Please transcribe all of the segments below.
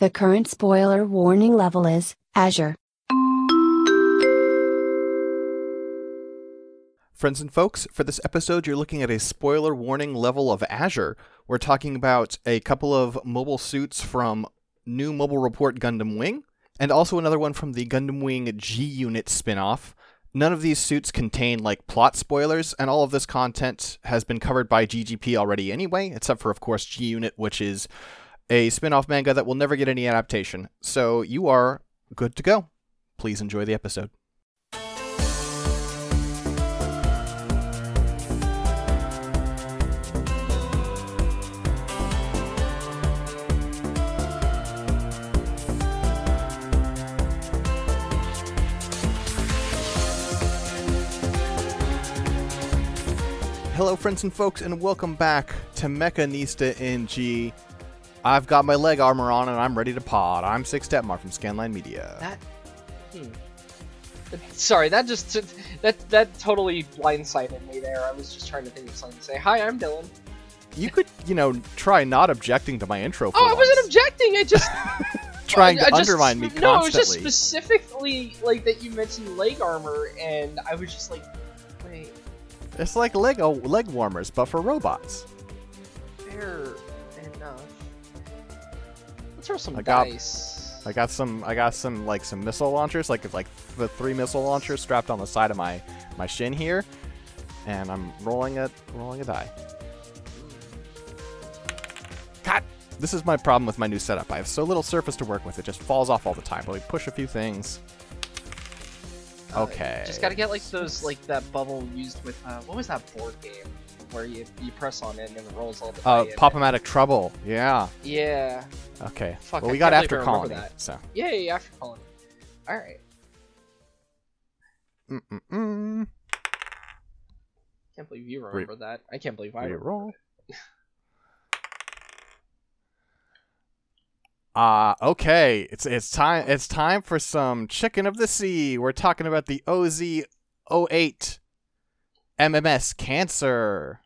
The current spoiler warning level is Azure. Friends and folks, for this episode, you're looking at a spoiler warning level of Azure. We're talking about a couple of mobile suits from New Mobile Report Gundam Wing, and also another one from the Gundam Wing G Unit spinoff. None of these suits contain like plot spoilers, and all of this content has been covered by GGP already anyway, except for, of course, G Unit, which is a spin off manga that will never get any adaptation. So you are good to go. Please enjoy the episode. Hello, friends and folks, and welcome back to Mechanista NG. I've got my leg armor on and I'm ready to pod. I'm Six Detmar from Scanline Media. That. Hmm. Sorry, that just that that totally blindsided me there. I was just trying to think of something to say. Hi, I'm Dylan. You could, you know, try not objecting to my intro. For oh, I wasn't objecting. I just trying to I just- undermine me No, it was just specifically like that you mentioned leg armor, and I was just like, wait, It's like Lego leg warmers, but for robots. fair throw some I got- dice. I got some. I got some like some missile launchers, like like the three missile launchers strapped on the side of my my shin here, and I'm rolling a rolling a die. God, this is my problem with my new setup. I have so little surface to work with; it just falls off all the time. But we push a few things. Uh, Okay. Just gotta get like those like that bubble used with uh, what was that board game where you you press on it and it rolls all the Uh, way Pop-O-Matic Trouble. Yeah. Yeah. Okay. Fuck, well, I we got can't after I colony. that. So. Yeah, yeah, after calling. All right. Mm-mm-mm. Can't believe you remember that. I can't believe I remember. Reroll. Ah, okay. It's it's time it's time for some chicken of the sea. We're talking about the OZ08 MMS cancer.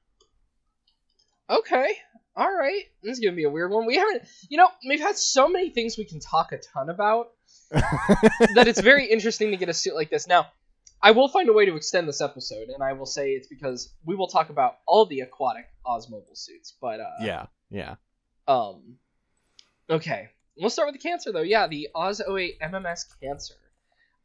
Okay. All right. This is gonna be a weird one. We haven't, you know, we've had so many things we can talk a ton about that it's very interesting to get a suit like this. Now, I will find a way to extend this episode, and I will say it's because we will talk about all the aquatic Oz mobile suits. But uh, yeah, yeah. Um. Okay, we'll start with the cancer though. Yeah, the Oz 08 MMS Cancer.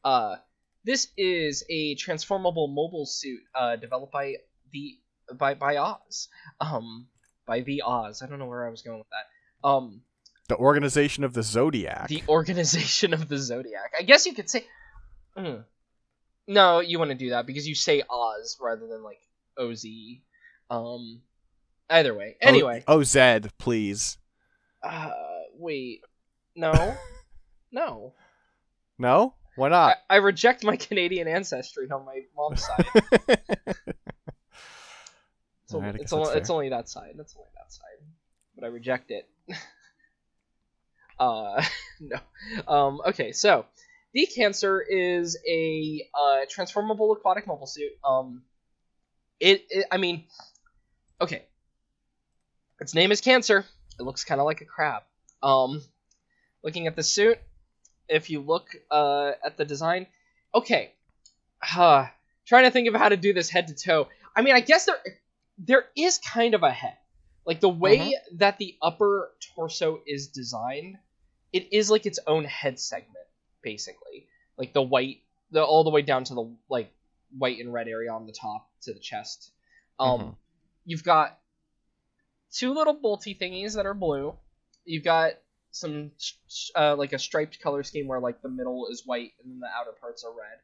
Uh, this is a transformable mobile suit uh, developed by the by by Oz. Um, by the Oz. I don't know where I was going with that. Um, The organization of the Zodiac. the organization of the Zodiac. I guess you could say. Mm. No, you want to do that because you say Oz rather than like Oz. Um. Either way. Anyway. O- OZ, please. Uh, wait. No. no. No? Why not? I reject my Canadian ancestry on my mom's side. It's, I guess it's, it's only that side. That's only that side. But I reject it. uh, no. Um, okay, so the Cancer is a uh, transformable aquatic mobile suit. Um, it, it, I mean, okay. Its name is Cancer. It looks kind of like a crab. Um, looking at the suit, if you look uh, at the design, okay. Uh, trying to think of how to do this head to toe. I mean, I guess there there is kind of a head. Like the way Mhm. that the upper torso is designed, it is like its own head segment, basically. Like the white, the all the way down to the like white and red area on the top to the chest. Um, Mhm. you've got two little bolty thingies that are blue. You've got some uh, like a striped color scheme where like the middle is white and then the outer parts are red.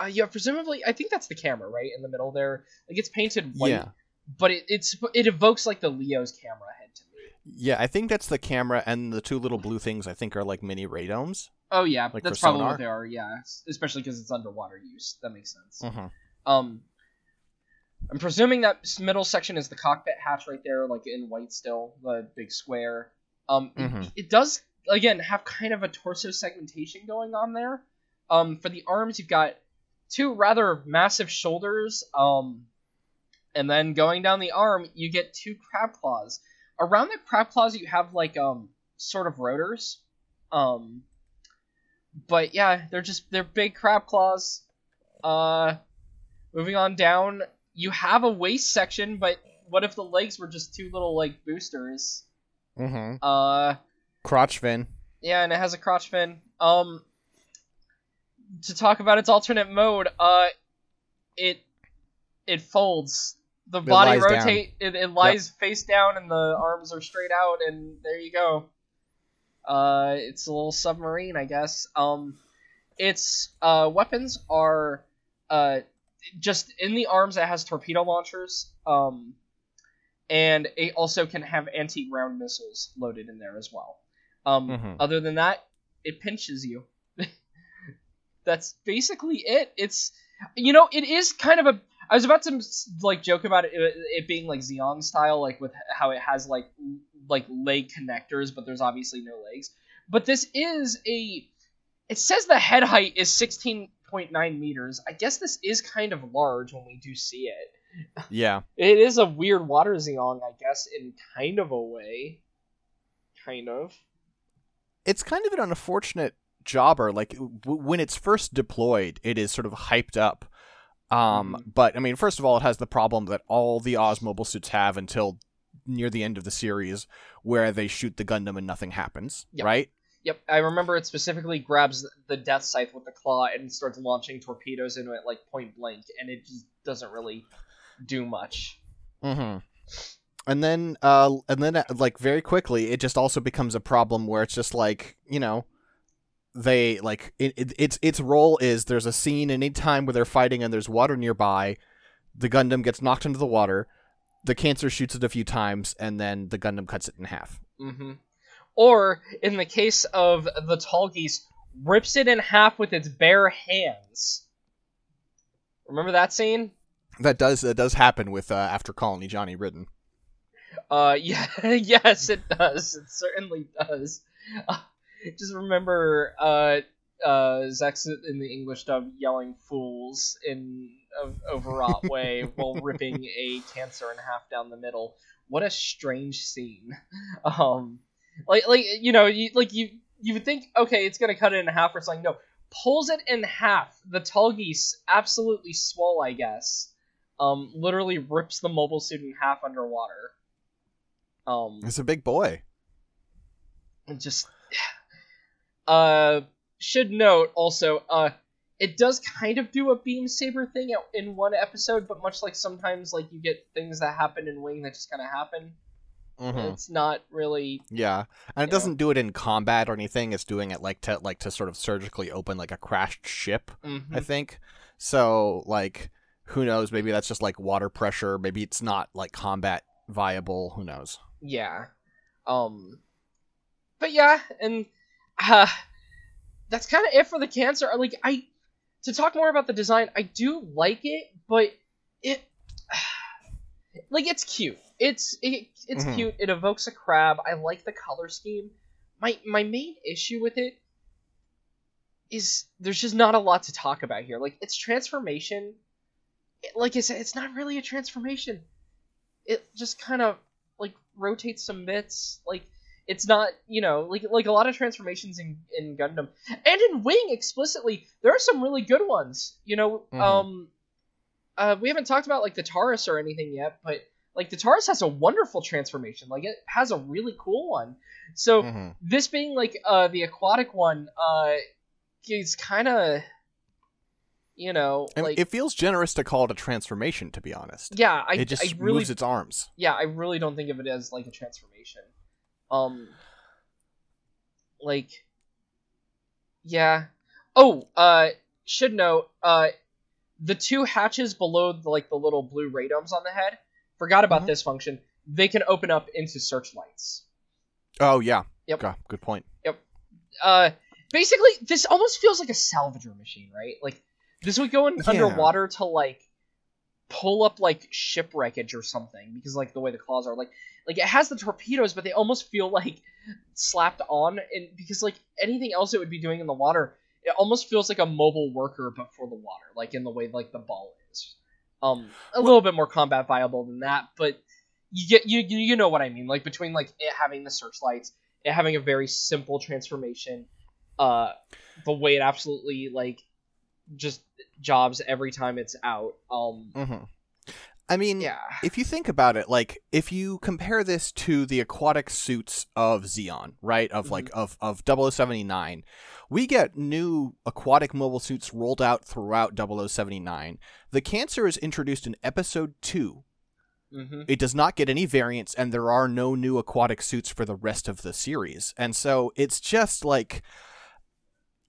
Uh, yeah, presumably, I think that's the camera, right in the middle there. Like it's painted white, Yeah. but it it's it evokes like the Leo's camera head to me. Yeah, I think that's the camera, and the two little blue things I think are like mini radomes. Oh yeah, Like that's probably sonar? what they are. Yeah, especially because it's underwater use. That makes sense. Mm-hmm. Um, I'm presuming that middle section is the cockpit hatch right there, like in white still, the big square. Um, it- Mhm. it, does again have kind of a torso segmentation going on there. Um, for the arms, you've got two rather massive shoulders. Um, and then going down the arm, you get two crab claws. Around the crab claws, you have like um sort of rotors. Um, but yeah, they're just they're big crab claws. Uh, moving on down, you have a waist section, but what if the legs were just two little like boosters? Mm-hmm. Uh, Crotch fin. yeah, and it has a crotch fin. Um, to talk about its alternate mode, uh, it it folds. The body lies down. rotate. It, it lies face down, and the arms are straight out, and there you go. Uh, it's a little submarine, I guess. Um, its uh, weapons are uh, just in the arms. It has torpedo launchers. Um, and it also can have anti-ground missiles loaded in there as well. Um, Mhm. Other than that, it pinches you. That's basically it. It's you know it is kind of a. I was about to like joke about it, it being like Zeon style, like with how it has like like leg connectors, but there's obviously no legs. But this is a. It says the head height is 16.9 meters. I guess this is kind of large when we do see it. Yeah. It is a weird water Zeon, I guess, in kind of a way. Kind of. It's kind of an unfortunate jobber. Like w- when it's first deployed, it is sort of hyped up. Um, Mhm. but I mean, first of all, it has the problem that all the Oz mobile suits have until near the end of the series, where they shoot the Gundam and nothing happens. Yep. Right? Yep, I remember it specifically grabs the Deathscythe with the claw and starts launching torpedoes into it like point blank, and it just doesn't really do much. Mm-hmm. And then, uh, and then, uh, like very quickly, it just also becomes a problem where it's just like you know, they like it, it, its its role is there's a scene any time where they're fighting and there's water nearby, the Gundam gets knocked into the water, the cancer shoots it a few times, and then the Gundam cuts it in half. hmm Or, in the case of the Tallgeese, rips it in half with its bare hands. Remember that scene? That does that does happen with uh, after Colony Johnny Ridden. Uh, yeah, yes, it does. It certainly does. Uh, just remember, uh, uh, Zechs in the English dub yelling "fools" in an overwrought way while ripping a cancer in half down the middle. What a strange scene. Um, like, like you know, you like you you would think, okay, it's gonna cut it in half or something. No, pulls it in half. The Tallgeese, absolutely swole, I guess. Um, literally rips the mobile suit in half underwater. Um, It's a big boy. and just uh should note also uh it does kind of do a beam saber thing in one episode but much like sometimes like you get things that happen in wing that just kind of happen Mhm. it's not really Yeah, and it doesn't do it in combat or anything. It's doing it like to like to sort of surgically open like a crashed ship. mhm. I think. So like who knows, maybe that's just like water pressure, maybe it's not like combat viable, who knows. yeah. Um but yeah and uh that's kind of it for the cancer. Like i to talk more about the design i do like it but it like it's cute. It's it, it's Mhm. cute. It evokes a crab. I like the color scheme. My my main issue with it is there's just not a lot to talk about here. Like its transformation it- like i said it's not really a transformation. It just kind of like rotates some bits like it's not you know like like a lot of transformations in in gundam. And in wing explicitly there are some really good ones you know Mhm. um uh we haven't talked about like the taurus or anything yet but like the taurus has a wonderful transformation. Like it has a really cool one. So Mhm. this being like uh the aquatic one uh is kind of you know And like it feels generous to call it a transformation, to be honest. yeah i, it just I really moves its arms. yeah, I really don't think of it as like a transformation. Um like yeah. Oh, uh should note, uh the two hatches below the, like the little blue radomes on the head, forgot about Mhm. this function. They can open up into searchlights. Oh yeah. Yep. God, good point. Yep uh basically this almost feels like a salvager machine, right? Like this would go in Yeah. underwater to like pull up like shipwreckage or something because like the way the claws are. Like like it has the torpedoes but they almost feel like slapped on. And because like anything else it would be doing in the water it almost feels like a mobile worker but for the water like in the way like the ball is. Um a little bit more combat viable than that but you get you you you know what i mean. Like between like it having the searchlights it having a very simple transformation, uh, the way it absolutely like just jobs every time it's out. Um, Mm-hmm. I mean, yeah, if you think about it, like if you compare this to the aquatic suits of Zeon, right? Of like of of 0079, we get new aquatic mobile suits rolled out throughout 0079. The cancer is introduced in episode 2. hmm It does not get any variants and there are no new aquatic suits for the rest of the series. And so it's just like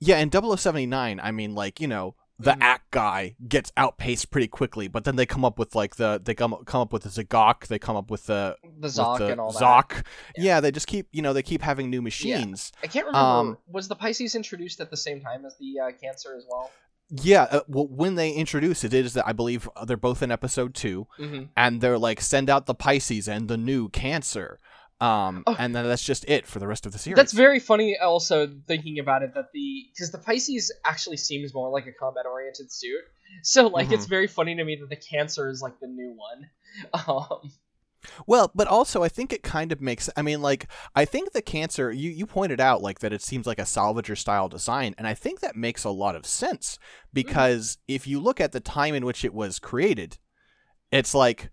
yeah, in 0079, I mean like, you know, the Mhm. Acguy gets outpaced pretty quickly, but then they come up with like the they come come up with the Z'Gok, they come up with the the Zoc with the and all that. Zoc. Yeah. they just keep you know they keep having new machines. I can't remember. Um, was the Pisces introduced at the same time as the uh, Cancer as well? Yeah, uh, well, when they introduce it, it is that I believe they're both in episode two, Mm-hmm. and they're like send out the Pisces and the new Cancer, um, Oh. and then that's just it for the rest of the series. That's very funny. Also thinking about it, that the because the Pisces actually seems more like a combat oriented suit. So like Mm-hmm. it's very funny to me that the Cancer is like the new one. Um, Well, but also I think it kind of makes I mean like I think the cancer you you pointed out like that it seems like a salvager style design and I think that makes a lot of sense because if you look at the time in which it was created it's like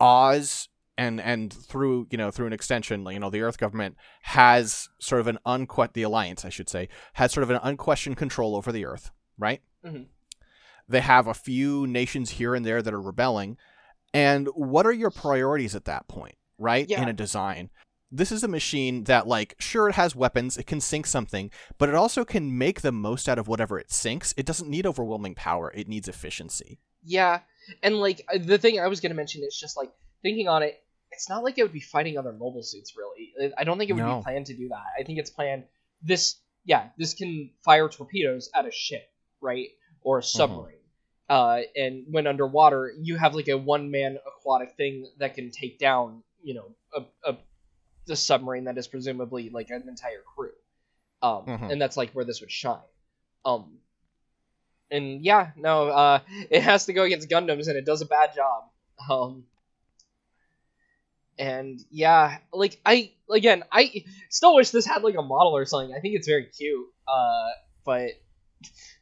Oz and and through you know through an extension you know the earth government has sort of an unquestioned the alliance I should say has sort of an unquestioned control over the earth right Mhm. they have a few nations here and there that are rebelling and what are your priorities at that point right Yeah. in a design this is a machine that like sure it has weapons it can sink something but it also can make the most out of whatever it sinks it doesn't need overwhelming power it needs efficiency yeah, and like the thing I was gonna mention is just like thinking on it. It's not like it would be fighting other mobile suits really. I don't think it would No. be planned to do that. I think it's planned this. Yeah, this can fire torpedoes at a ship, right, or a submarine. Uh, and when underwater, you have like a one-man aquatic thing that can take down, you know, a, a the submarine that is presumably like an entire crew. Um, Mhm. and that's like where this would shine. Um, and yeah, no, uh, it has to go against Gundams, and it does a bad job. Um, and yeah, like I again, I still wish this had like a model or something. I think it's very cute. Uh, but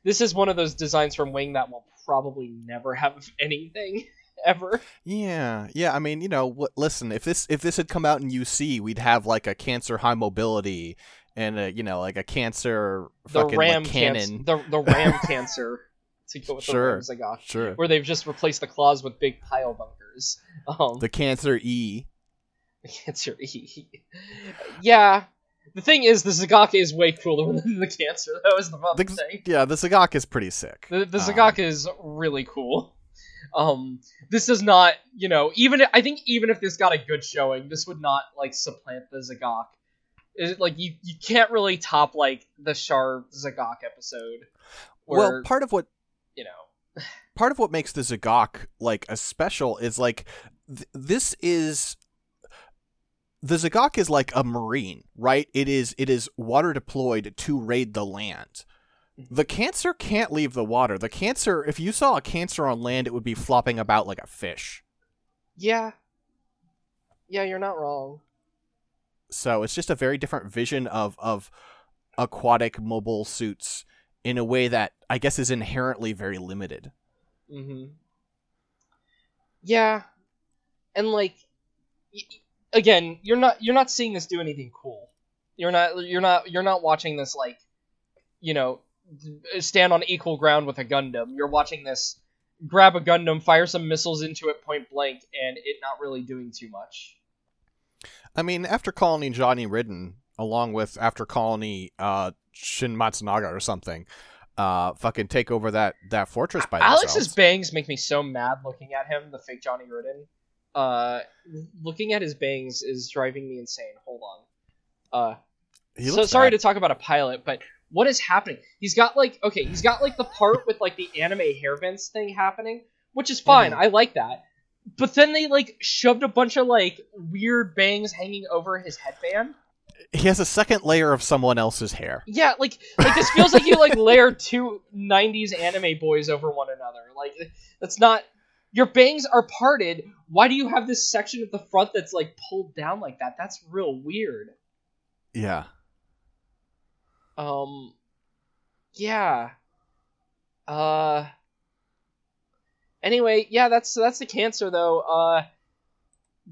this is one of those designs from Wing that will probably never have anything ever. yeah yeah i mean you know what listen if this if this had come out in uc we'd have like a cancer high mobility and a you know like a cancer The fucking Ram like, cannon the the Ram cancer to go with Sure. the Ram Z'Gok, sure where they've just replaced the claws with big pile bunkers. Um, the cancer e cancer E. yeah. The thing is, the Z'Gok is way cooler than the cancer. That was the fun the, thing. yeah the Z'Gok is pretty sick The, the Um, is really cool. Um, this does not, you know, even I think even if this got a good showing, this would not like supplant the Z'Gok. It, like you, you can't really top like the Char Z'Gok episode. Where, well part of what you know, part of what makes the Z'Gok like a special is like th- this is the Z'Gok is like a marine, right? It is it is water deployed to raid the land. The cancer can't leave the water. The cancer, if you saw a cancer on land, it would be flopping about like a fish. yeah, yeah, you're not wrong. So it's just a very different vision of of aquatic mobile suits in a way that I guess is inherently very limited. Mm-hmm. Yeah, and like, y- again, you're not you're not seeing this do anything cool. You're not you're not you're not watching this like, you know, stand on equal ground with a Gundam. You're watching this grab a Gundam, fire some missiles into it point blank, and it not really doing too much. I mean, after Colony Johnny Ridden, along with after Colony uh, Shin Matsunaga or something, uh, fucking take over that that fortress by Alex's themselves. bangs make me so mad looking at him, the fake Johnny Ridden. Uh, looking at his bangs is driving me insane. Hold on. Uh, so sorry bad. to talk about a pilot, but what is happening? He's got like okay, he's got like the part with like the anime hair vents thing happening, which is fine. Mhm. I like that. But then they like shoved a bunch of like weird bangs hanging over his headband. He has a second layer of someone else's hair. Yeah, like like this feels like you like layer two '90s anime boys over one another. Like that's not. Your bangs are parted. Why do you have this section at the front that's like pulled down like that? That's real weird. Yeah. Um, yeah. Uh. Anyway, yeah, that's that's the cancer though. Uh,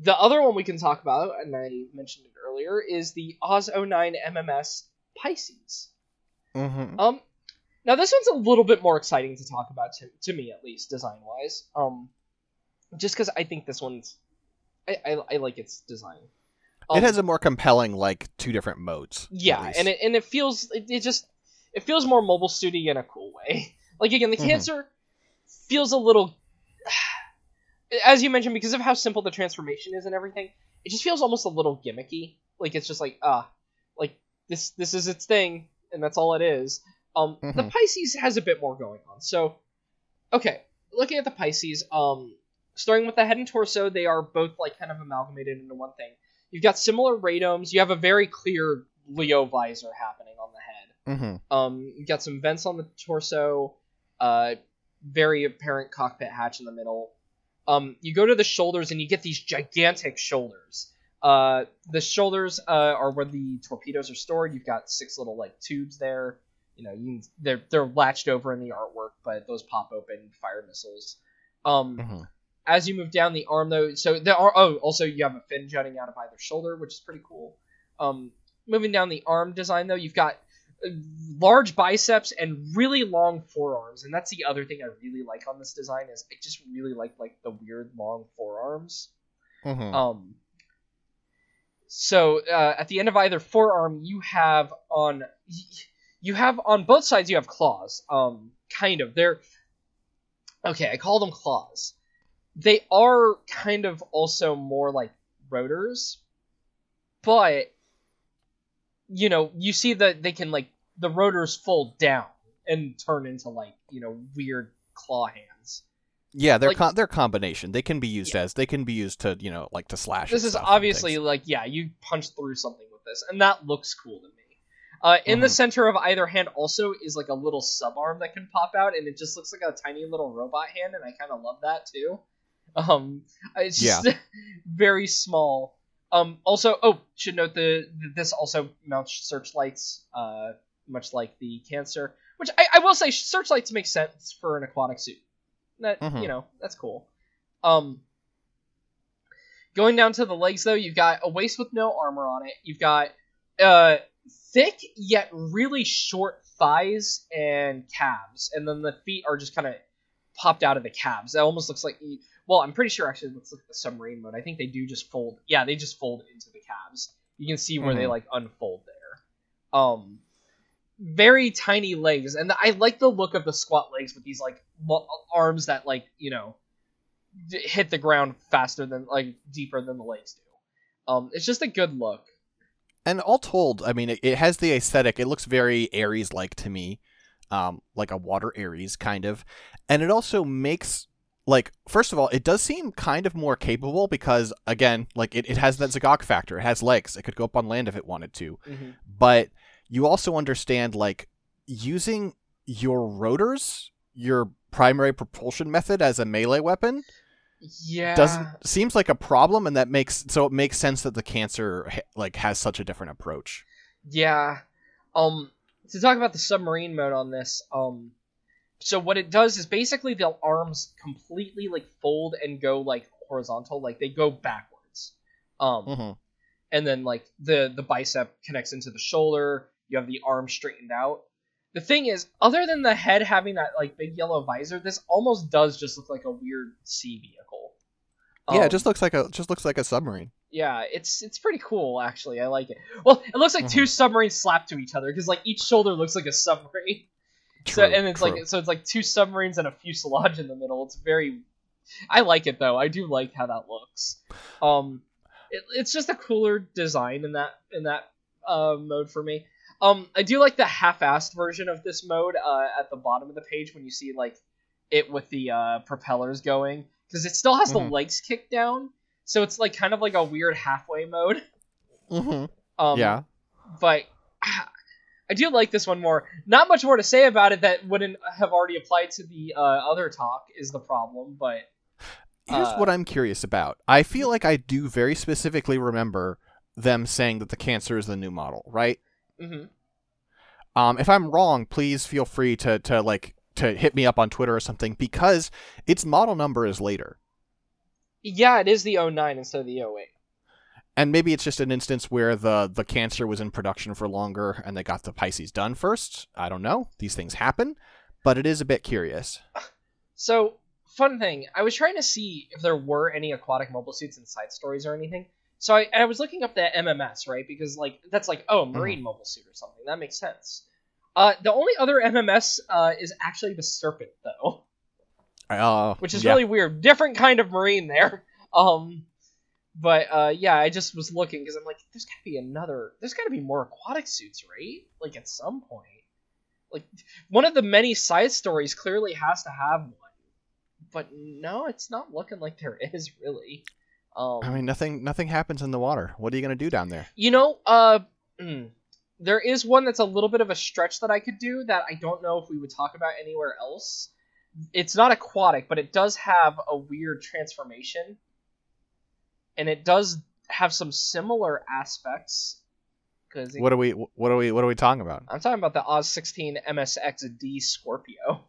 the other one we can talk about, and I mentioned it earlier, is the Oz 09 MMS Pisces. Mm-hmm. Um, now this one's a little bit more exciting to talk about to, to me at least, design wise. Um, just because I think this one's, I, I, I like its design. Um, it has a more compelling, like, two different modes. yeah, and it and it feels it, it just it feels more mobile studio in a cool way. Like again, the Mhm. cancer feels a little, as you mentioned, because of how simple the transformation is and everything. It just feels almost a little gimmicky. Like it's just like ah, like this this is its thing, and that's all it is. Um, the Mhm. Pisces has a bit more going on. So, okay, looking at the Pisces, um, starting with the head and torso, they are both like kind of amalgamated into one thing. You've got similar radomes. You have a very clear Leo visor happening on the head. Mm-hmm. Um, you got some vents on the torso, uh, very apparent cockpit hatch in the middle. Um, you go to the shoulders and you get these gigantic shoulders. Uh, the shoulders uh, are where the torpedoes are stored. You've got six little like tubes there. You know, you they're they're latched over in the artwork, but those pop open, fire missiles. Um, Mm-hmm. as you move down the arm though so there are oh also you have a fin jutting out of either shoulder which is pretty cool um moving down the arm design though you've got uh, large biceps and really long forearms and that's the other thing i really like on this design is i just really like like the weird long forearms Mm-hmm. um so uh, at the end of either forearm you have on you have on both sides you have claws um kind of. They're okay i call them claws. They are kind of also more like rotors but you know you see that they can like the rotors fold down and turn into like you know weird claw hands. Yeah, they're Like- they're combination. They can be used as they can be used to you know like to slash. this is obviously like yeah you punch through something with this and that looks cool to me uh, in the Mhm. center of either hand also is like a little sub arm that can pop out and it just looks like a tiny little robot hand and i kind of love that too um it's just very small um also oh should note the this also mounts searchlights uh much like the cancer which i, I will say searchlights make sense for an aquatic suit that Mhm. you know that's cool um Going down to the legs, though, you've got a waist with no armor on it. You've got uh, thick yet really short thighs and calves, and then the feet are just kind of popped out of the calves. It almost looks like, well, I'm pretty sure actually it looks like the submarine mode. I think they do just fold. Yeah, they just fold into the calves. You can see where they Mhm. like unfold there. Um, very tiny legs, and I like the look of the squat legs with these like lo- arms that like you know d- hit the ground faster than like deeper than the legs do. Um, it's just a good look. And all told, I mean, it, it has the aesthetic. It looks very Aries like to me, um, like a water Aries kind of. And it also makes like first of all, it does seem kind of more capable because again, like it, it has that Z'Gok factor. It has legs. It could go up on land if it wanted to. But you also understand like using your rotors, your primary propulsion method as a melee weapon Yeah. doesn't seems like a problem and that makes so it makes sense that the cancer like has such a different approach. Yeah. Um to talk about the submarine mode on this, um so what it does is basically the arms completely like fold and go like horizontal, like they go backwards. Um Mhm. and then like the the bicep connects into the shoulder, you have the arm straightened out. The thing is, other than the head having that like big yellow visor, this almost does just look like a weird sea vehicle. yeah, Um, it just looks like a just looks like a submarine. yeah, it's it's pretty cool actually. I like it. Well, it looks like two submarines slapped to each other because like each shoulder looks like a submarine. so True, and it's true. like so it's like two submarines and a fuselage in the middle. It's very I like it though. I do like how that looks. Um it, it's just a cooler design in that in that uh, mode for me. Um I do like the half-assed version of this mode uh, at the bottom of the page when you see like it with the uh, propellers going because it still has Mhm. the legs kicked down. So it's like kind of like a weird halfway mode. Mhm. Um, yeah. but I do like this one more. Not much more to say about it that wouldn't have already applied to the uh, other talk is the problem. But Here's uh, what I'm curious about. I feel like I do very specifically remember them saying that the cancer is the new model, right? Hmm Um, if I'm wrong, please feel free to to like to hit me up on Twitter or something because its model number is later. Yeah, it is the 09 instead of the 08. And maybe it's just an instance where the the cancer was in production for longer and they got the Pisces done first. I don't know. These things happen, but it is a bit curious. So, fun thing, I was trying to see if there were any aquatic mobile suits in side stories or anything. So I, I was looking up the MMS, right? Because like that's like oh marine mobile suit or something. That makes sense. Uh, the only other MMS uh, is actually the Serpent though, Uh, which is yeah. really weird. Different kind of marine there. Um, but uh, yeah, I just was looking because I'm like, there's gotta be another. There's gotta be more aquatic suits, right? Like at some point. Like one of the many side stories clearly has to have one, but no, it's not looking like there is really. Um, I mean, nothing nothing happens in the water. What are you gonna do down there? you know, uh, mm, there is one that's a little bit of a stretch that I could do that I don't know if we would talk about anywhere else. It's not aquatic, but it does have a weird transformation, and it does have some similar aspects. Because What are we what are we what are we talking about? I'm talking about the Oz 16 MSXD Scorpio.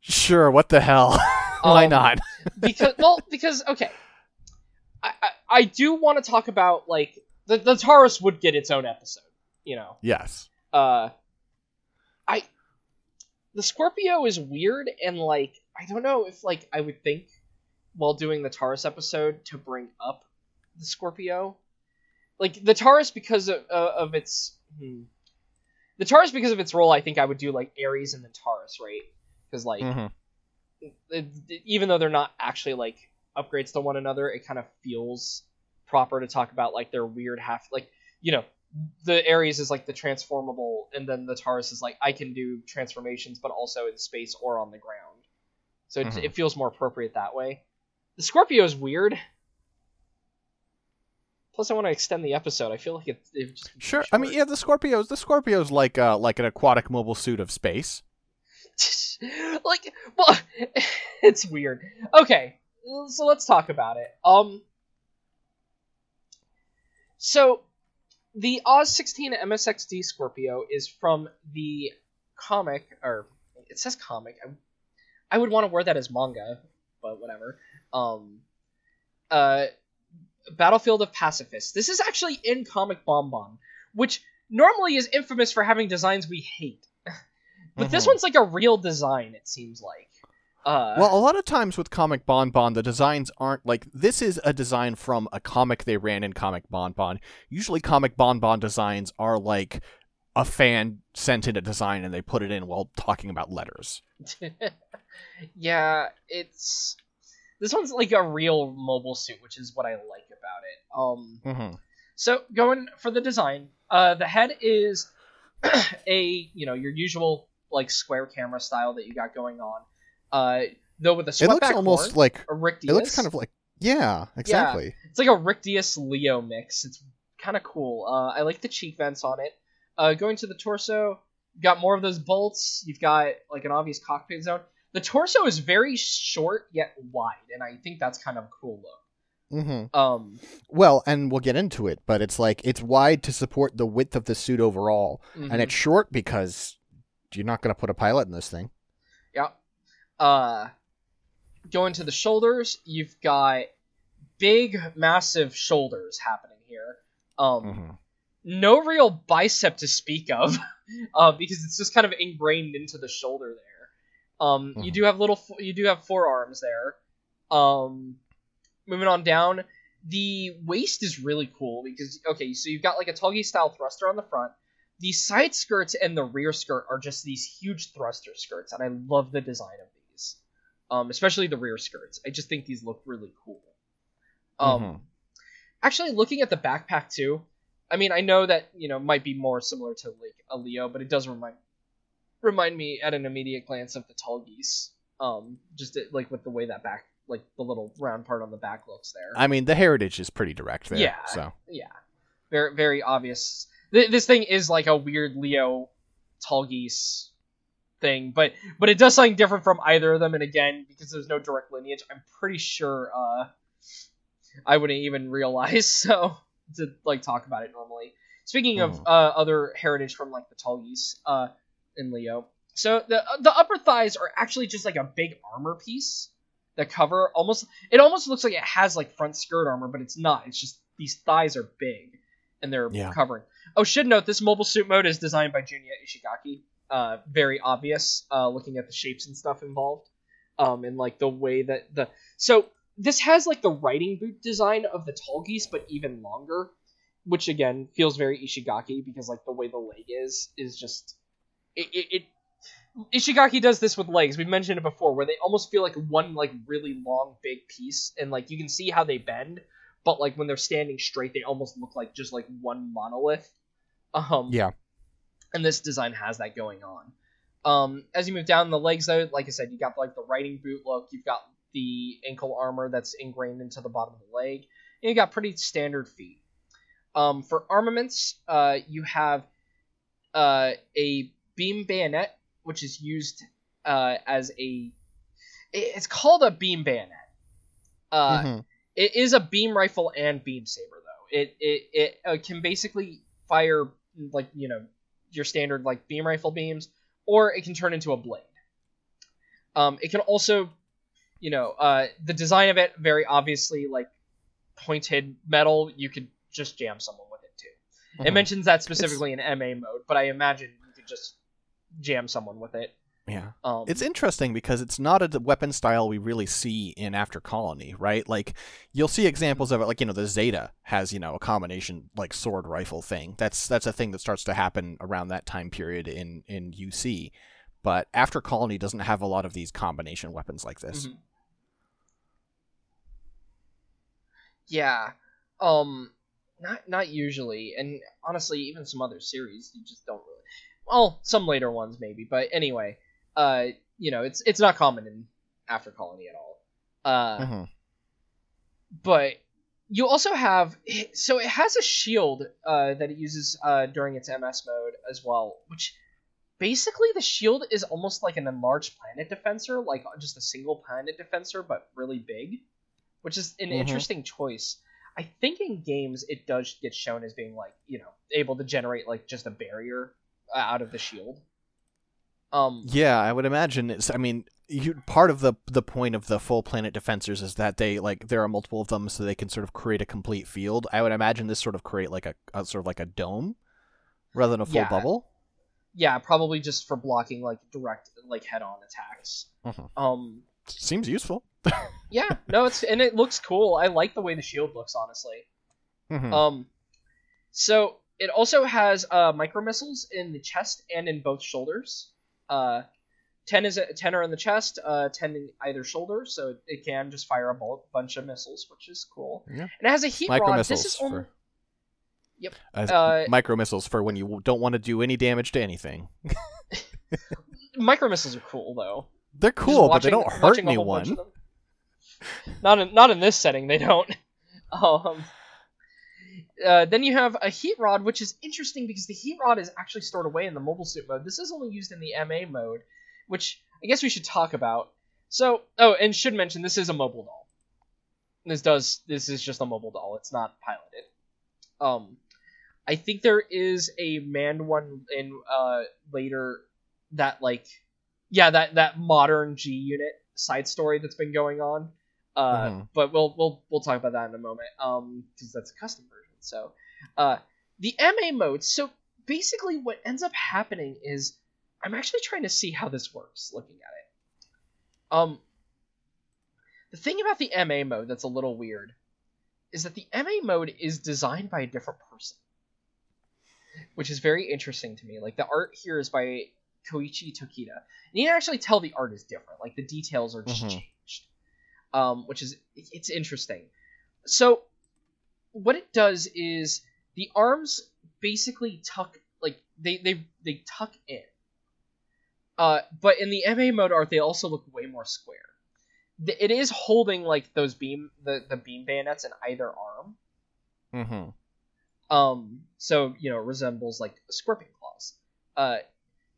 Sure. What the hell? Why Um, not? because well because okay I, I, I do want to talk about like the, the taurus would get its own episode you know Yes. uh i the scorpio is weird and like i don't know if like i would think while doing the taurus episode to bring up the scorpio like the taurus because of, uh, of its hmm. the taurus because of its role i think i would do like aries and the taurus right because like Mhm. It, it- even though they're not actually like upgrades to one another, it kind of feels proper to talk about like their weird half like you know the Aries is like the transformable, and then the Taurus is like I can do transformations, but also in space or on the ground. So it, Mhm. it feels more appropriate that way. The Scorpio is weird. Plus, I want to extend the episode. I feel like it. it just Sure. I mean, yeah, the Scorpios. The Scorpios like uh like an aquatic mobile suit of space. like well it's weird. Okay so let's talk about it. Um so the oz 16 msxd scorpio is from the comic or it says comic. I, I would want to word that as manga but whatever. Um uh battlefield of pacifists this is actually in comic BomBom which normally is infamous for having designs we hate but this Mhm. one's like a real design, it seems like. Uh, Well, a lot of times with Comic BomBom, the designs aren't like this is a design from a comic they ran in Comic BomBom. Usually, Comic BomBom designs are like a fan sent in a design and they put it in while talking about letters. yeah, it's this one's like a real mobile suit, which is what I like about it. Um, Mm-hmm. so going for the design, uh, the head is a you know your usual like square camera style that you got going on. Uh, though with a It swept looks almost horn, like a Rick it looks kind of like yeah, exactly. It's like a Rick Dias Leo mix. It's kind of cool. Uh, I like the cheek vents on it. Uh, going to the torso, you've got more of those bolts. You've got like an obvious cockpit zone. The torso is very short yet wide, and I think that's kind of a cool look. Mm-hmm. Um, Well, and we'll get into it, but it's like it's wide to support the width of the suit overall, mhm. and it's short because you're not going to put a pilot in this thing. Yeah. Uh, going to the shoulders, you've got big, massive shoulders happening here. Um, Mhm. no real bicep to speak of, uh, because it's just kind of ingrained into the shoulder there. Um, you Mhm. do have little, you do have forearms there. Um, moving on down, the waist is really cool because okay, so you've got like a Tulgi style thruster on the front. The side skirts and the rear skirt are just these huge thruster skirts, and I love the design of these, um, especially the rear skirts. I just think these look really cool. Um, Mhm. actually, looking at the backpack too, I mean, I know that you know might be more similar to like a Leo, but it does remind remind me at an immediate glance of the Tallgeese. Um, just it, like with the way that back, like the little round part on the back looks there. I mean, the heritage is pretty direct there. Yeah. So yeah, very very obvious. Th- this thing is like a weird Leo Tallgeese thing, but but it does something different from either of them. And again, because there's no direct lineage, I'm pretty sure uh, I wouldn't even realize. So to like talk about it normally. Speaking of Mhm. uh, other heritage from like the Tallgeese uh, in Leo, so the the upper thighs are actually just like a big armor piece that cover almost. It almost looks like it has like front skirt armor, but it's not. It's just these thighs are big and they're Yeah. covering. Oh, should note this mobile suit mode is designed by Junya Ishigaki. Uh, very obvious, uh, looking at the shapes and stuff involved, um, and like the way that the so this has like the riding boot design of the Tallgeese, but even longer, which again feels very Ishigaki because like the way the leg is is just it. it, it Ishigaki does this with legs. We've mentioned it before, where they almost feel like one like really long big piece, and like you can see how they bend, but like when they're standing straight, they almost look like just like one monolith. Um, Yeah. and this design has that going on. Um, as you move down the legs, though, like I said, you got like the riding boot look. You've got the ankle armor that's ingrained into the bottom of the leg, and you got pretty standard feet. Um, for armaments, uh, you have uh, a beam bayonet, which is used uh, as a. It's called a beam bayonet. Uh, Mhm. It is a beam rifle and beam saber though. It it it uh, can basically fire like you know your standard like beam rifle beams, or it can turn into a blade. Um, it can also, you know, uh, the design of it very obviously like pointed metal. You could just jam someone with it too. It Mhm. mentions that specifically in MA mode, but I imagine you could just jam someone with it. Yeah. Um, It's interesting because it's not a weapon style we really see in After Colony, right? Like you'll see examples of it, like you know the Zeta has you know a combination like sword rifle thing. That's that's a thing that starts to happen around that time period in in UC. But After Colony doesn't have a lot of these combination weapons like this. Mhm. Yeah. Um not not usually. And honestly, even some other series you just don't really well, some later ones maybe, but anyway, uh you know, it's it's not common in After Colony at all. Uh Mhm. but you also have so it has a shield uh, that it uses uh, during its MS mode as well, which basically the shield is almost like an enlarged planet defensor, like just a single planet defensor, but really big, which is an Mhm. interesting choice. I think in games it does get shown as being like you know able to generate like just a barrier uh, out of the shield. Um, Yeah, I would imagine it's. I mean, you, part of the the point of the full planet defensors is that they like there are multiple of them, so they can sort of create a complete field. I would imagine this sort of create like a, a sort of like a dome rather than a full Yeah. bubble. yeah, probably just for blocking like direct like head-on attacks. Mhm. Um, Seems useful. yeah no it's and it looks cool i like the way the shield looks honestly Mhm. um so it also has uh micro missiles in the chest and in both shoulders uh 10 is a 10 are in the chest uh 10 in either shoulder so it can just fire a bunch of missiles which is cool Yeah. and it has a heat micro rod missiles this is only for. Yep. Uh, micro missiles for when you don't want to do any damage to anything. micro missiles are cool though They're cool, but they don't hurt watching a whole bunch anyone. Not in not in this setting, they don't. Um, uh, then you have a heat rod, which is interesting because the heat rod is actually stored away in the mobile suit mode. This is only used in the MA mode, which I guess we should talk about. So, oh, and should mention this is a mobile doll. This does this is just a mobile doll. It's not piloted. Um, I think there is a manned one in uh later that like yeah that that modern G unit side story that's been going on. Uh, Mhm. but we'll we'll we'll talk about that in a moment. Um, because that's a custom version. So, uh, the MA mode. So basically, what ends up happening is I'm actually trying to see how this works. Looking at it, um, the thing about the MA mode that's a little weird is that the MA mode is designed by a different person, which is very interesting to me. Like the art here is by Koichi Tokita, and you can actually tell the art is different. Like the details are just Mhm. changed, um, which is it's interesting. So what it does is the arms basically tuck like they they they tuck in. Uh, but in the MA mode art, they also look way more square. The- It is holding like those beam the, the beam bayonets in either arm. Mm-hmm. Um, so you know, it resembles like scorpion claws. Uh,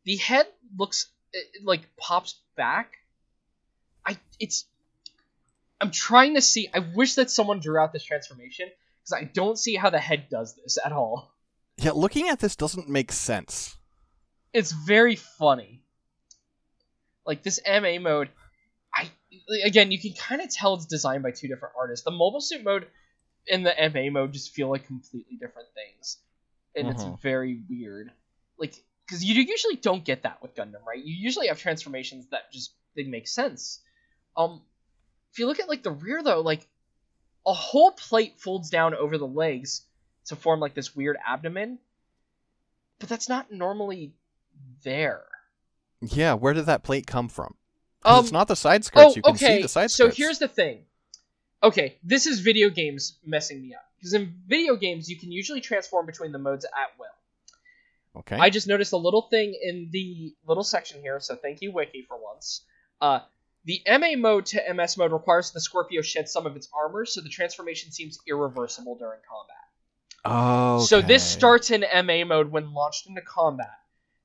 the head looks it, like pops back. I it's I'm trying to see. I wish that someone drew out this transformation because I don't see how the head does this at all. Yeah, looking at this doesn't make sense. It's very funny. Like this MA mode, I again you can kind of tell it's designed by two different artists. The mobile suit mode and the MA mode just feel like completely different things, and it's Mhm. very weird. Like because you usually don't get that with Gundam, right? You usually have transformations that just they make sense. Um, if you look at like the rear though, like a whole plate folds down over the legs to form like this weird abdomen, but that's not normally there. Yeah, where did that plate come from? Um, it's not the side skirts. oh, you can okay. see the side skirts. so here's the thing. Okay, this is video games messing me up because in video games you can usually transform between the modes at will. okay. I just noticed a little thing in the little section here, so thank you, Wiki, for once. Uh, the MA mode to MS mode requires the Scorpio shed some of its armor, so the transformation seems irreversible during combat. Oh. So this starts in MA mode when launched into combat,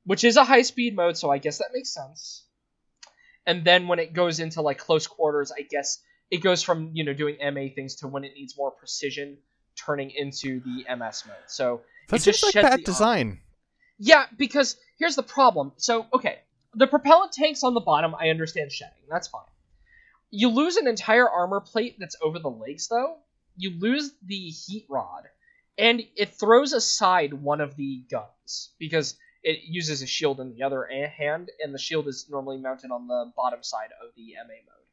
which is a high speed mode, so I guess that makes sense. And then when it goes into like close quarters, I guess it goes from you know doing MA things to when it needs more precision, turning into the MS mode. So That it just seems like bad design. yeah, because here's the problem. So, okay, the propellant tanks on the bottom, I understand shedding. That's fine. You lose an entire armor plate that's over the legs, though. You lose the heat rod, and it throws aside one of the guns because it uses a shield in the other hand, and the shield is normally mounted on the bottom side of the MA mode.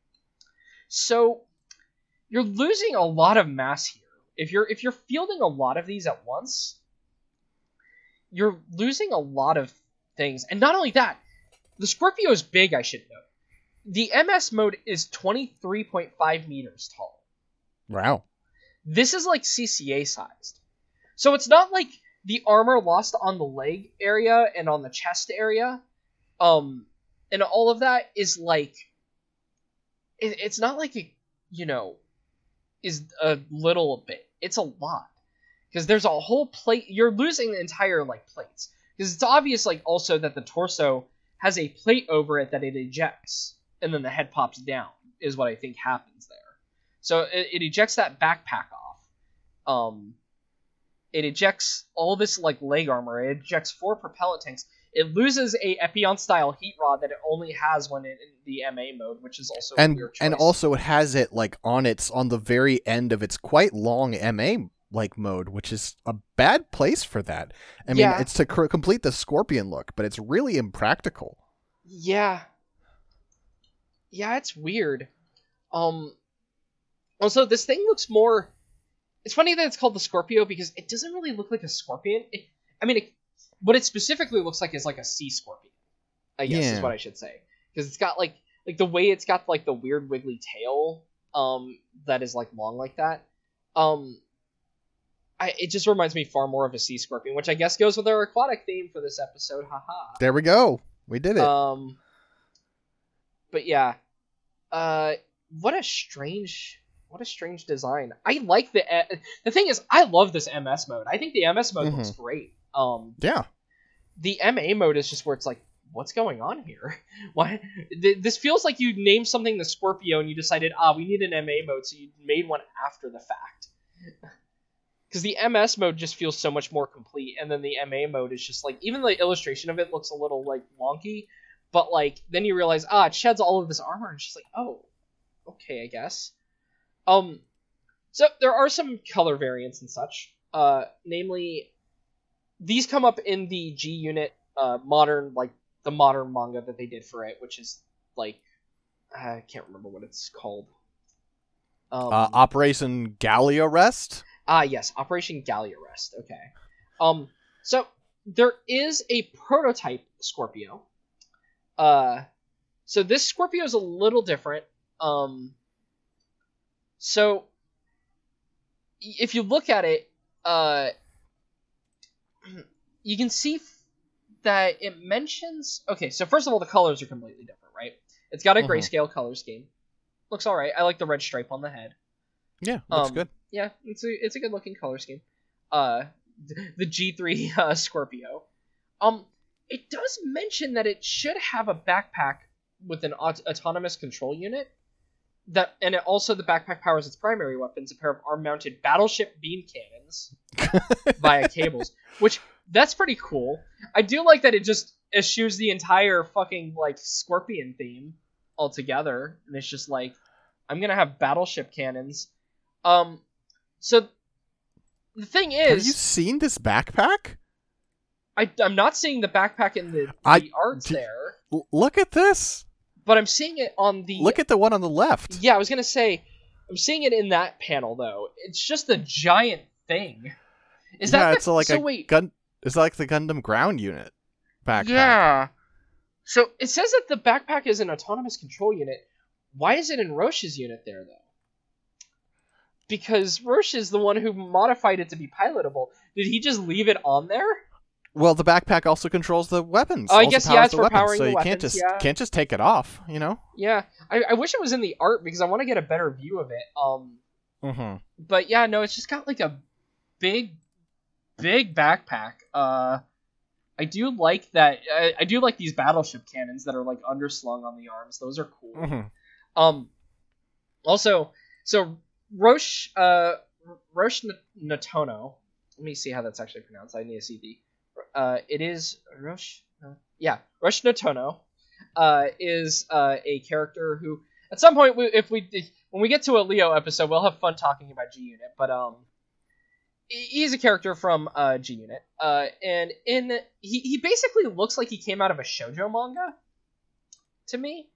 So, you're losing a lot of mass here. If you're if you're fielding a lot of these at once, you're losing a lot of things. And not only that, the Scorpio is big, I should note. The MS mode is 23.5 meters tall. Wow. This is like CCA sized. So it's not like the armor lost on the leg area and on the chest area. Um, and all of that is like. It, it's not like it, you know, is a little bit. It's a lot because there's a whole plate. You're losing the entire like plates because it's obvious like also that the torso has a plate over it that it ejects and then the head pops down is what I think happens there. So it, it ejects that backpack off. Um, it ejects all this like leg armor. It ejects four propellant tanks. It loses a Epyon style heat rod that it only has when it in the MA mode, which is also and weird and also it has it like on its on the very end of its quite long MA like mode, which is a bad place for that. I mean, Yeah. it's to cr- complete the scorpion look, but it's really impractical. Yeah. Yeah, it's weird. Um also this thing looks more it's funny that it's called the Scorpio because it doesn't really look like a scorpion. It, I mean, it, what it specifically looks like is like a sea scorpion. I guess is what I should say because it's got like like the way it's got like the weird wiggly tail um that is like long like that. Um I, it just reminds me far more of a sea scorpion, which I guess goes with our aquatic theme for this episode. Haha. There we go. We did it. Um, but yeah, uh, what a strange, what a strange design. I like the uh, the thing is, I love this MS mode. I think the MS mode looks great. Um, yeah. the MA mode is just where it's like, what's going on here? Why? This feels like you named something the Scorpio and you decided, ah, we need an MA mode, so you made one after the fact. Because the MS mode just feels so much more complete, and then the MA mode is just like even the illustration of it looks a little like wonky, but like then you realize, ah, it sheds all of this armor, and she's like, oh, okay, I guess. Um, so there are some color variants and such. Uh, namely, these come up in the G Unit uh, modern, like the modern manga that they did for it, which is like I can't remember what it's called. Um, Uh, Operation Gallia Rest. Ah, yes, Operation Gallia Rest. Okay. Um, so there is a prototype Scorpio. Uh, so this Scorpio is a little different. Um, so if you look at it, uh, you can see that it mentions. Okay, so first of all, the colors are completely different, right? It's got a Mhm. grayscale color scheme. Looks all right. I like the red stripe on the head. Yeah, looks Um, good. Yeah, it's a it's a good looking color scheme. Uh, the G three uh, Scorpio. Um, it does mention that it should have a backpack with an aut- autonomous control unit, that and it also the backpack powers its primary weapons, a pair of arm-mounted battleship beam cannons via cables, which that's pretty cool. I do like that it just eschews the entire fucking like scorpion theme altogether, and it's just like I'm gonna have battleship cannons. Um, so the thing is, Have you seen this backpack? I, I'm not seeing the backpack in the, the I- arts d- there, look at this. but I'm seeing it on the. Look at the one on the left. Yeah, I was gonna say, I'm seeing it in that panel though. It's just a giant thing. Is that yeah, the- it's like so a wait? gun. It's like the Gundam ground unit backpack. Yeah. So it says that the backpack is an autonomous control unit. Why is it in Roche's unit there though? Because Roche is the one who modified it to be pilotable. Did he just leave it on there? Well, the backpack also controls the weapons. Oh, I guess, yeah, it's the for weapons, powering so you can't just yeah. can't just take it off. You know. Yeah. I, I wish it was in the art because I want to get a better view of it. Um Mm-hmm. but yeah, no, it's just got like a big, big backpack. Uh, I do like that. I, I do like these battleship cannons that are like underslung on the arms. Those are cool. hmm Um, also, so Roche, uh, Roche Natono. Let me see how that's actually pronounced. I need see the. Uh, it is Roche. Uh, yeah, Roche Natono. Uh, is uh, a character who, at some point, we, if we when we get to a Leo episode, we'll have fun talking about G Unit. But um, he's a character from uh, G Unit. Uh, and in he he basically looks like he came out of a shojo manga. To me.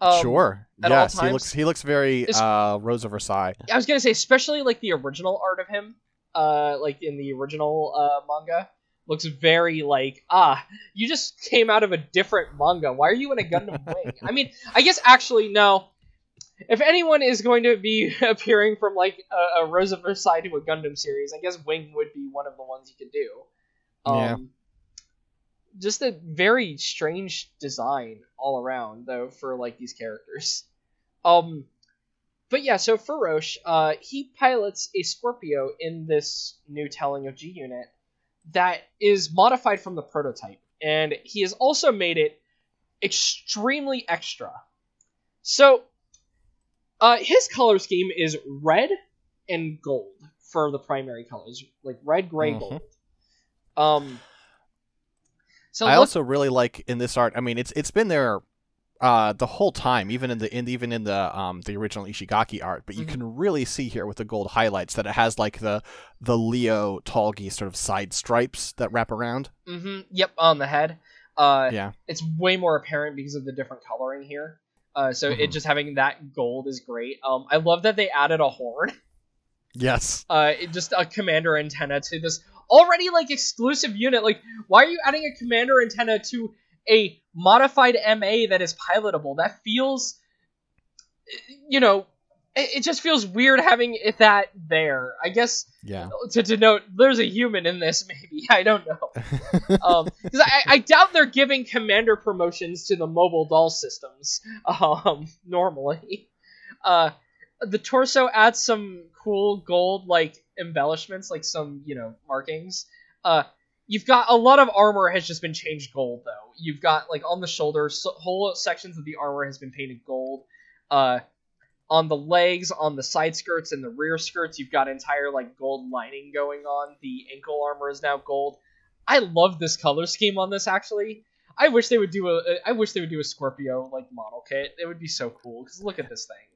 Um, sure. Yes, he looks he looks very uh, Rose of Versailles. I was gonna say, especially like the original art of him, uh, like in the original uh, manga, looks very like ah, you just came out of a different manga. Why are you in a Gundam Wing? I mean, I guess actually no. If anyone is going to be appearing from like a, a of Versailles to a Gundam series, I guess Wing would be one of the ones you could do. Um, Yeah. Just a very strange design all around, though, for like these characters. Um, but yeah, so for Roche, uh, he pilots a Scorpio in this new telling of G Unit that is modified from the prototype, and he has also made it extremely extra. So, uh, his color scheme is red and gold for the primary colors, like red, gray, Mhm. gold. Um. So I look- also really like in this art. I mean, it's it's been there uh, the whole time, even in the in even in the um the original Ishigaki art. But you Mhm. can really see here with the gold highlights that it has like the the Leo Tallgeese sort of side stripes that wrap around. Mm-hmm. Yep, on the head. Uh, Yeah. It's way more apparent because of the different coloring here. Uh, so it Mhm. just having that gold is great. Um, I love that they added a horn. Yes. Uh, it just a commander antenna to this already like exclusive unit. Like, why are you adding a commander antenna to a modified MA that is pilotable? That feels, you know, it, it just feels weird having it that there. I guess Yeah. to denote there's a human in this maybe i don't know um because I, I doubt they're giving commander promotions to the mobile doll systems um normally uh the torso adds some cool gold like embellishments like some you know markings uh you've got a lot of armor has just been changed gold though you've got like on the shoulders so, whole sections of the armor has been painted gold uh on the legs, on the side skirts, and the rear skirts, you've got entire like gold lining going on. The ankle armor is now gold. I love this color scheme on this. Actually, I wish they would do a. I wish they would do a Scorpio like model kit. It would be so cool. Because look at this thing.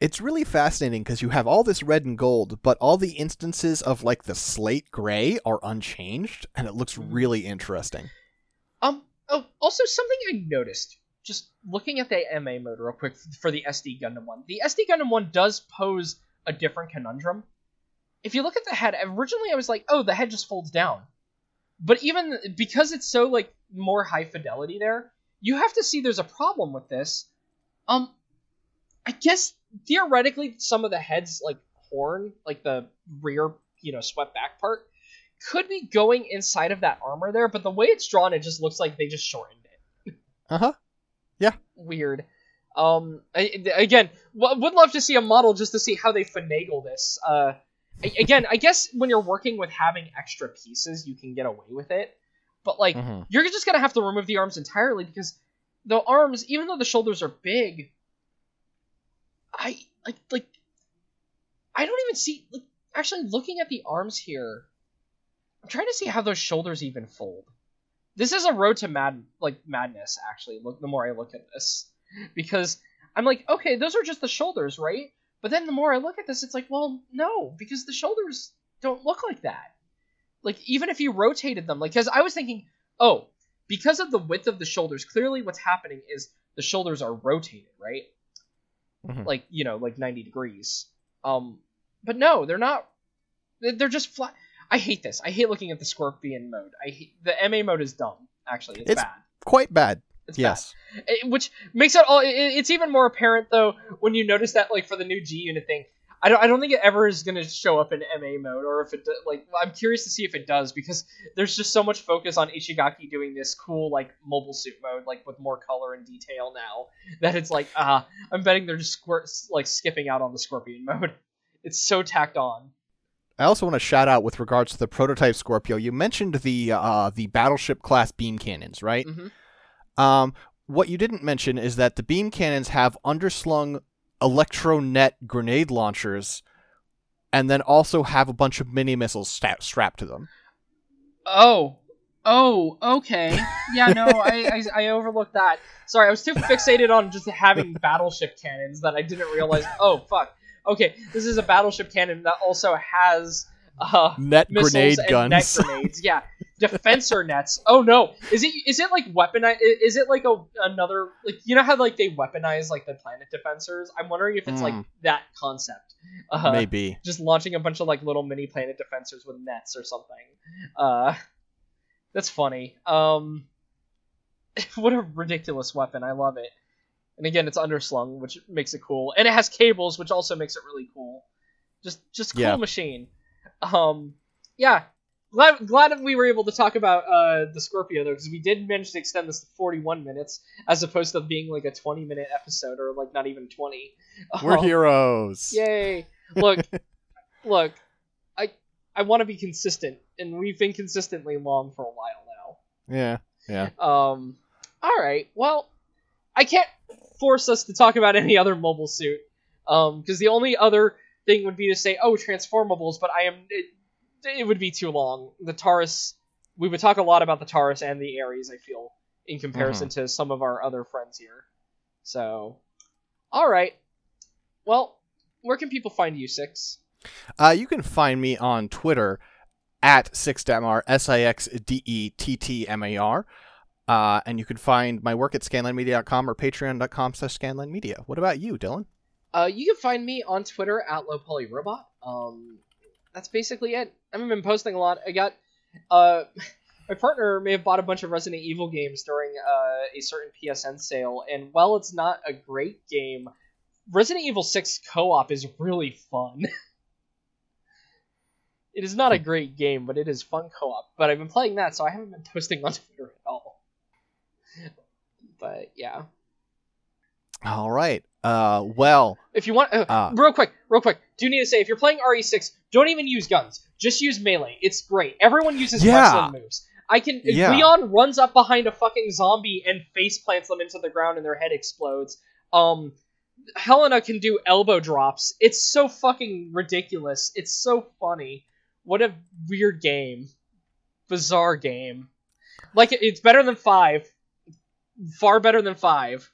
It's really fascinating because you have all this red and gold, but all the instances of like the slate gray are unchanged, and it looks Mhm. really interesting. Um. Oh, also something I noticed just looking at the MA mode real quick for the SD Gundam one. The SD Gundam one does pose a different conundrum. If you look at the head, originally I was like, oh, the head just folds down. But even because it's so like more high fidelity there, you have to see there's a problem with this. Um, I guess theoretically some of the head's like horn, like the rear, you know, swept back part, could be going inside of that armor there. But the way it's drawn, it just looks like they just shortened it Uh huh. Yeah. Weird. Um, I, again, w- would love to see a model just to see how they finagle this. Uh, again, I guess when you're working with having extra pieces, you can get away with it. But like, hmm you're just gonna have to remove the arms entirely because the arms, even though the shoulders are big, I like like I don't even see like actually looking at the arms here. I'm trying to see how those shoulders even fold. This is a road to mad like madness actually. Look the more I look at this because I'm like, okay, those are just the shoulders, right? But then the more I look at this, it's like, well, no, because the shoulders don't look like that. Like even if you rotated them, like because I was thinking, oh, because of the width of the shoulders, clearly what's happening is the shoulders are rotated, right? Mhm. Like you know, like 90 degrees. Um, but no, they're not. They're they're just flat. I hate this. I hate looking at the scorpion mode. I hate the MA mode is dumb. Actually, it's, It's- bad. Quite bad. It's yes. bad. It- which makes it all. It, it's even more apparent though when you notice that like for the new G unit thing. I don't, I don't think it ever is going to show up in MA mode, or if it do- like I'm curious to see if it does because there's just so much focus on Ishigaki doing this cool like mobile suit mode, like with more color and detail now that it's like ah, I'm betting they're just squirt, like skipping out on the Scorpion mode. It's so tacked on. I also want to shout out with regards to the prototype Scorpio. You mentioned the uh, the battleship class beam cannons, right? Mhm. Um, what you didn't mention is that the beam cannons have underslung electronet grenade launchers, and then also have a bunch of mini missiles strapped to them. Oh. Oh, okay. Yeah, no, I, I I overlooked that. Sorry, I was too fixated on just having battleship cannons that I didn't realize. Oh, fuck. Okay, this is a battleship cannon that also has uh Net grenade guns. net grenades. Yeah, defensor nets. Oh no, is it is it like weaponized? Is it like a another like you know how like they weaponize like the planet defensors? I'm wondering if it's like Hmm. that concept. Uh, Maybe. just launching a bunch of like little mini planet defensors with nets or something. Uh, that's funny. Um, what a ridiculous weapon! I love it. And again, it's underslung, which makes it cool, and it has cables, which also makes it really cool. Just, just cool Yeah. machine. Um, yeah. Glad, glad that we were able to talk about uh, the Scorpio though, because we did manage to extend this to 41 minutes, as opposed to being like a 20 minute episode or like not even 20. We're Um, heroes. Yay! Look, look, I I want to be consistent, and we've been consistently long for a while now. Yeah. Yeah. Um, all right. Well, I can't force us to talk about any other mobile suit, um, because the only other thing would be to say, oh, transformables, but I am it, it would be too long. The Taurus, we would talk a lot about the Taurus and the Aries. I feel in comparison to some of our other friends here. So, all right. Well, where can people find you, Six? Uh, you can find me on Twitter at sixdettmar s i x d e t t m a r. Uh, and you can find my work at scanlinemedia.com or patreon.com slash scanlinemedia. What about you, Dylan? Uh, you can find me on Twitter at lowpolyrobot. Um, that's basically it. I haven't been posting a lot. I got, uh, my partner may have bought a bunch of Resident Evil games during uh, a certain PSN sale, and while it's not a great game, Resident Evil 6 co-op is really fun. it is not a great game, but it is fun co-op. But I've been playing that, so I haven't been posting on Twitter at all. But yeah. All right. Uh, well, If you want, uh, Ah. real quick, real quick, do need to say if you're playing RE6, don't even use guns. Just use melee. It's great. Everyone uses Yeah. wrestling moves. I can. Yeah. Leon runs up behind a fucking zombie and face plants them into the ground, and their head explodes. Um, Helena can do elbow drops. It's so fucking ridiculous. It's so funny. What a weird game, bizarre game. Like it's better than five, far better than five,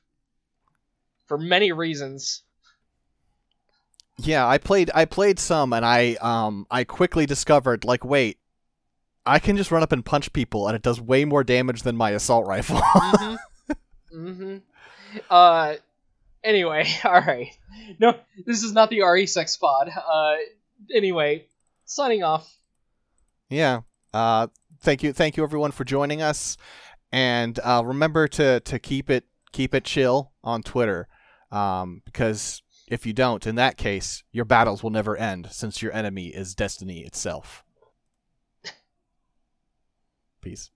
for many reasons. yeah, I played I played some and I um I quickly discovered like wait, I can just run up and punch people and it does way more damage than my assault rifle. mm-hmm. mm-hmm. Uh, anyway, all right. No, this is not the RE6 pod. Uh, anyway, signing off. yeah. Uh thank you thank you everyone for joining us and uh remember to to keep it keep it chill on Twitter. Um because if you don't, in that case, your battles will never end since your enemy is destiny itself. Peace.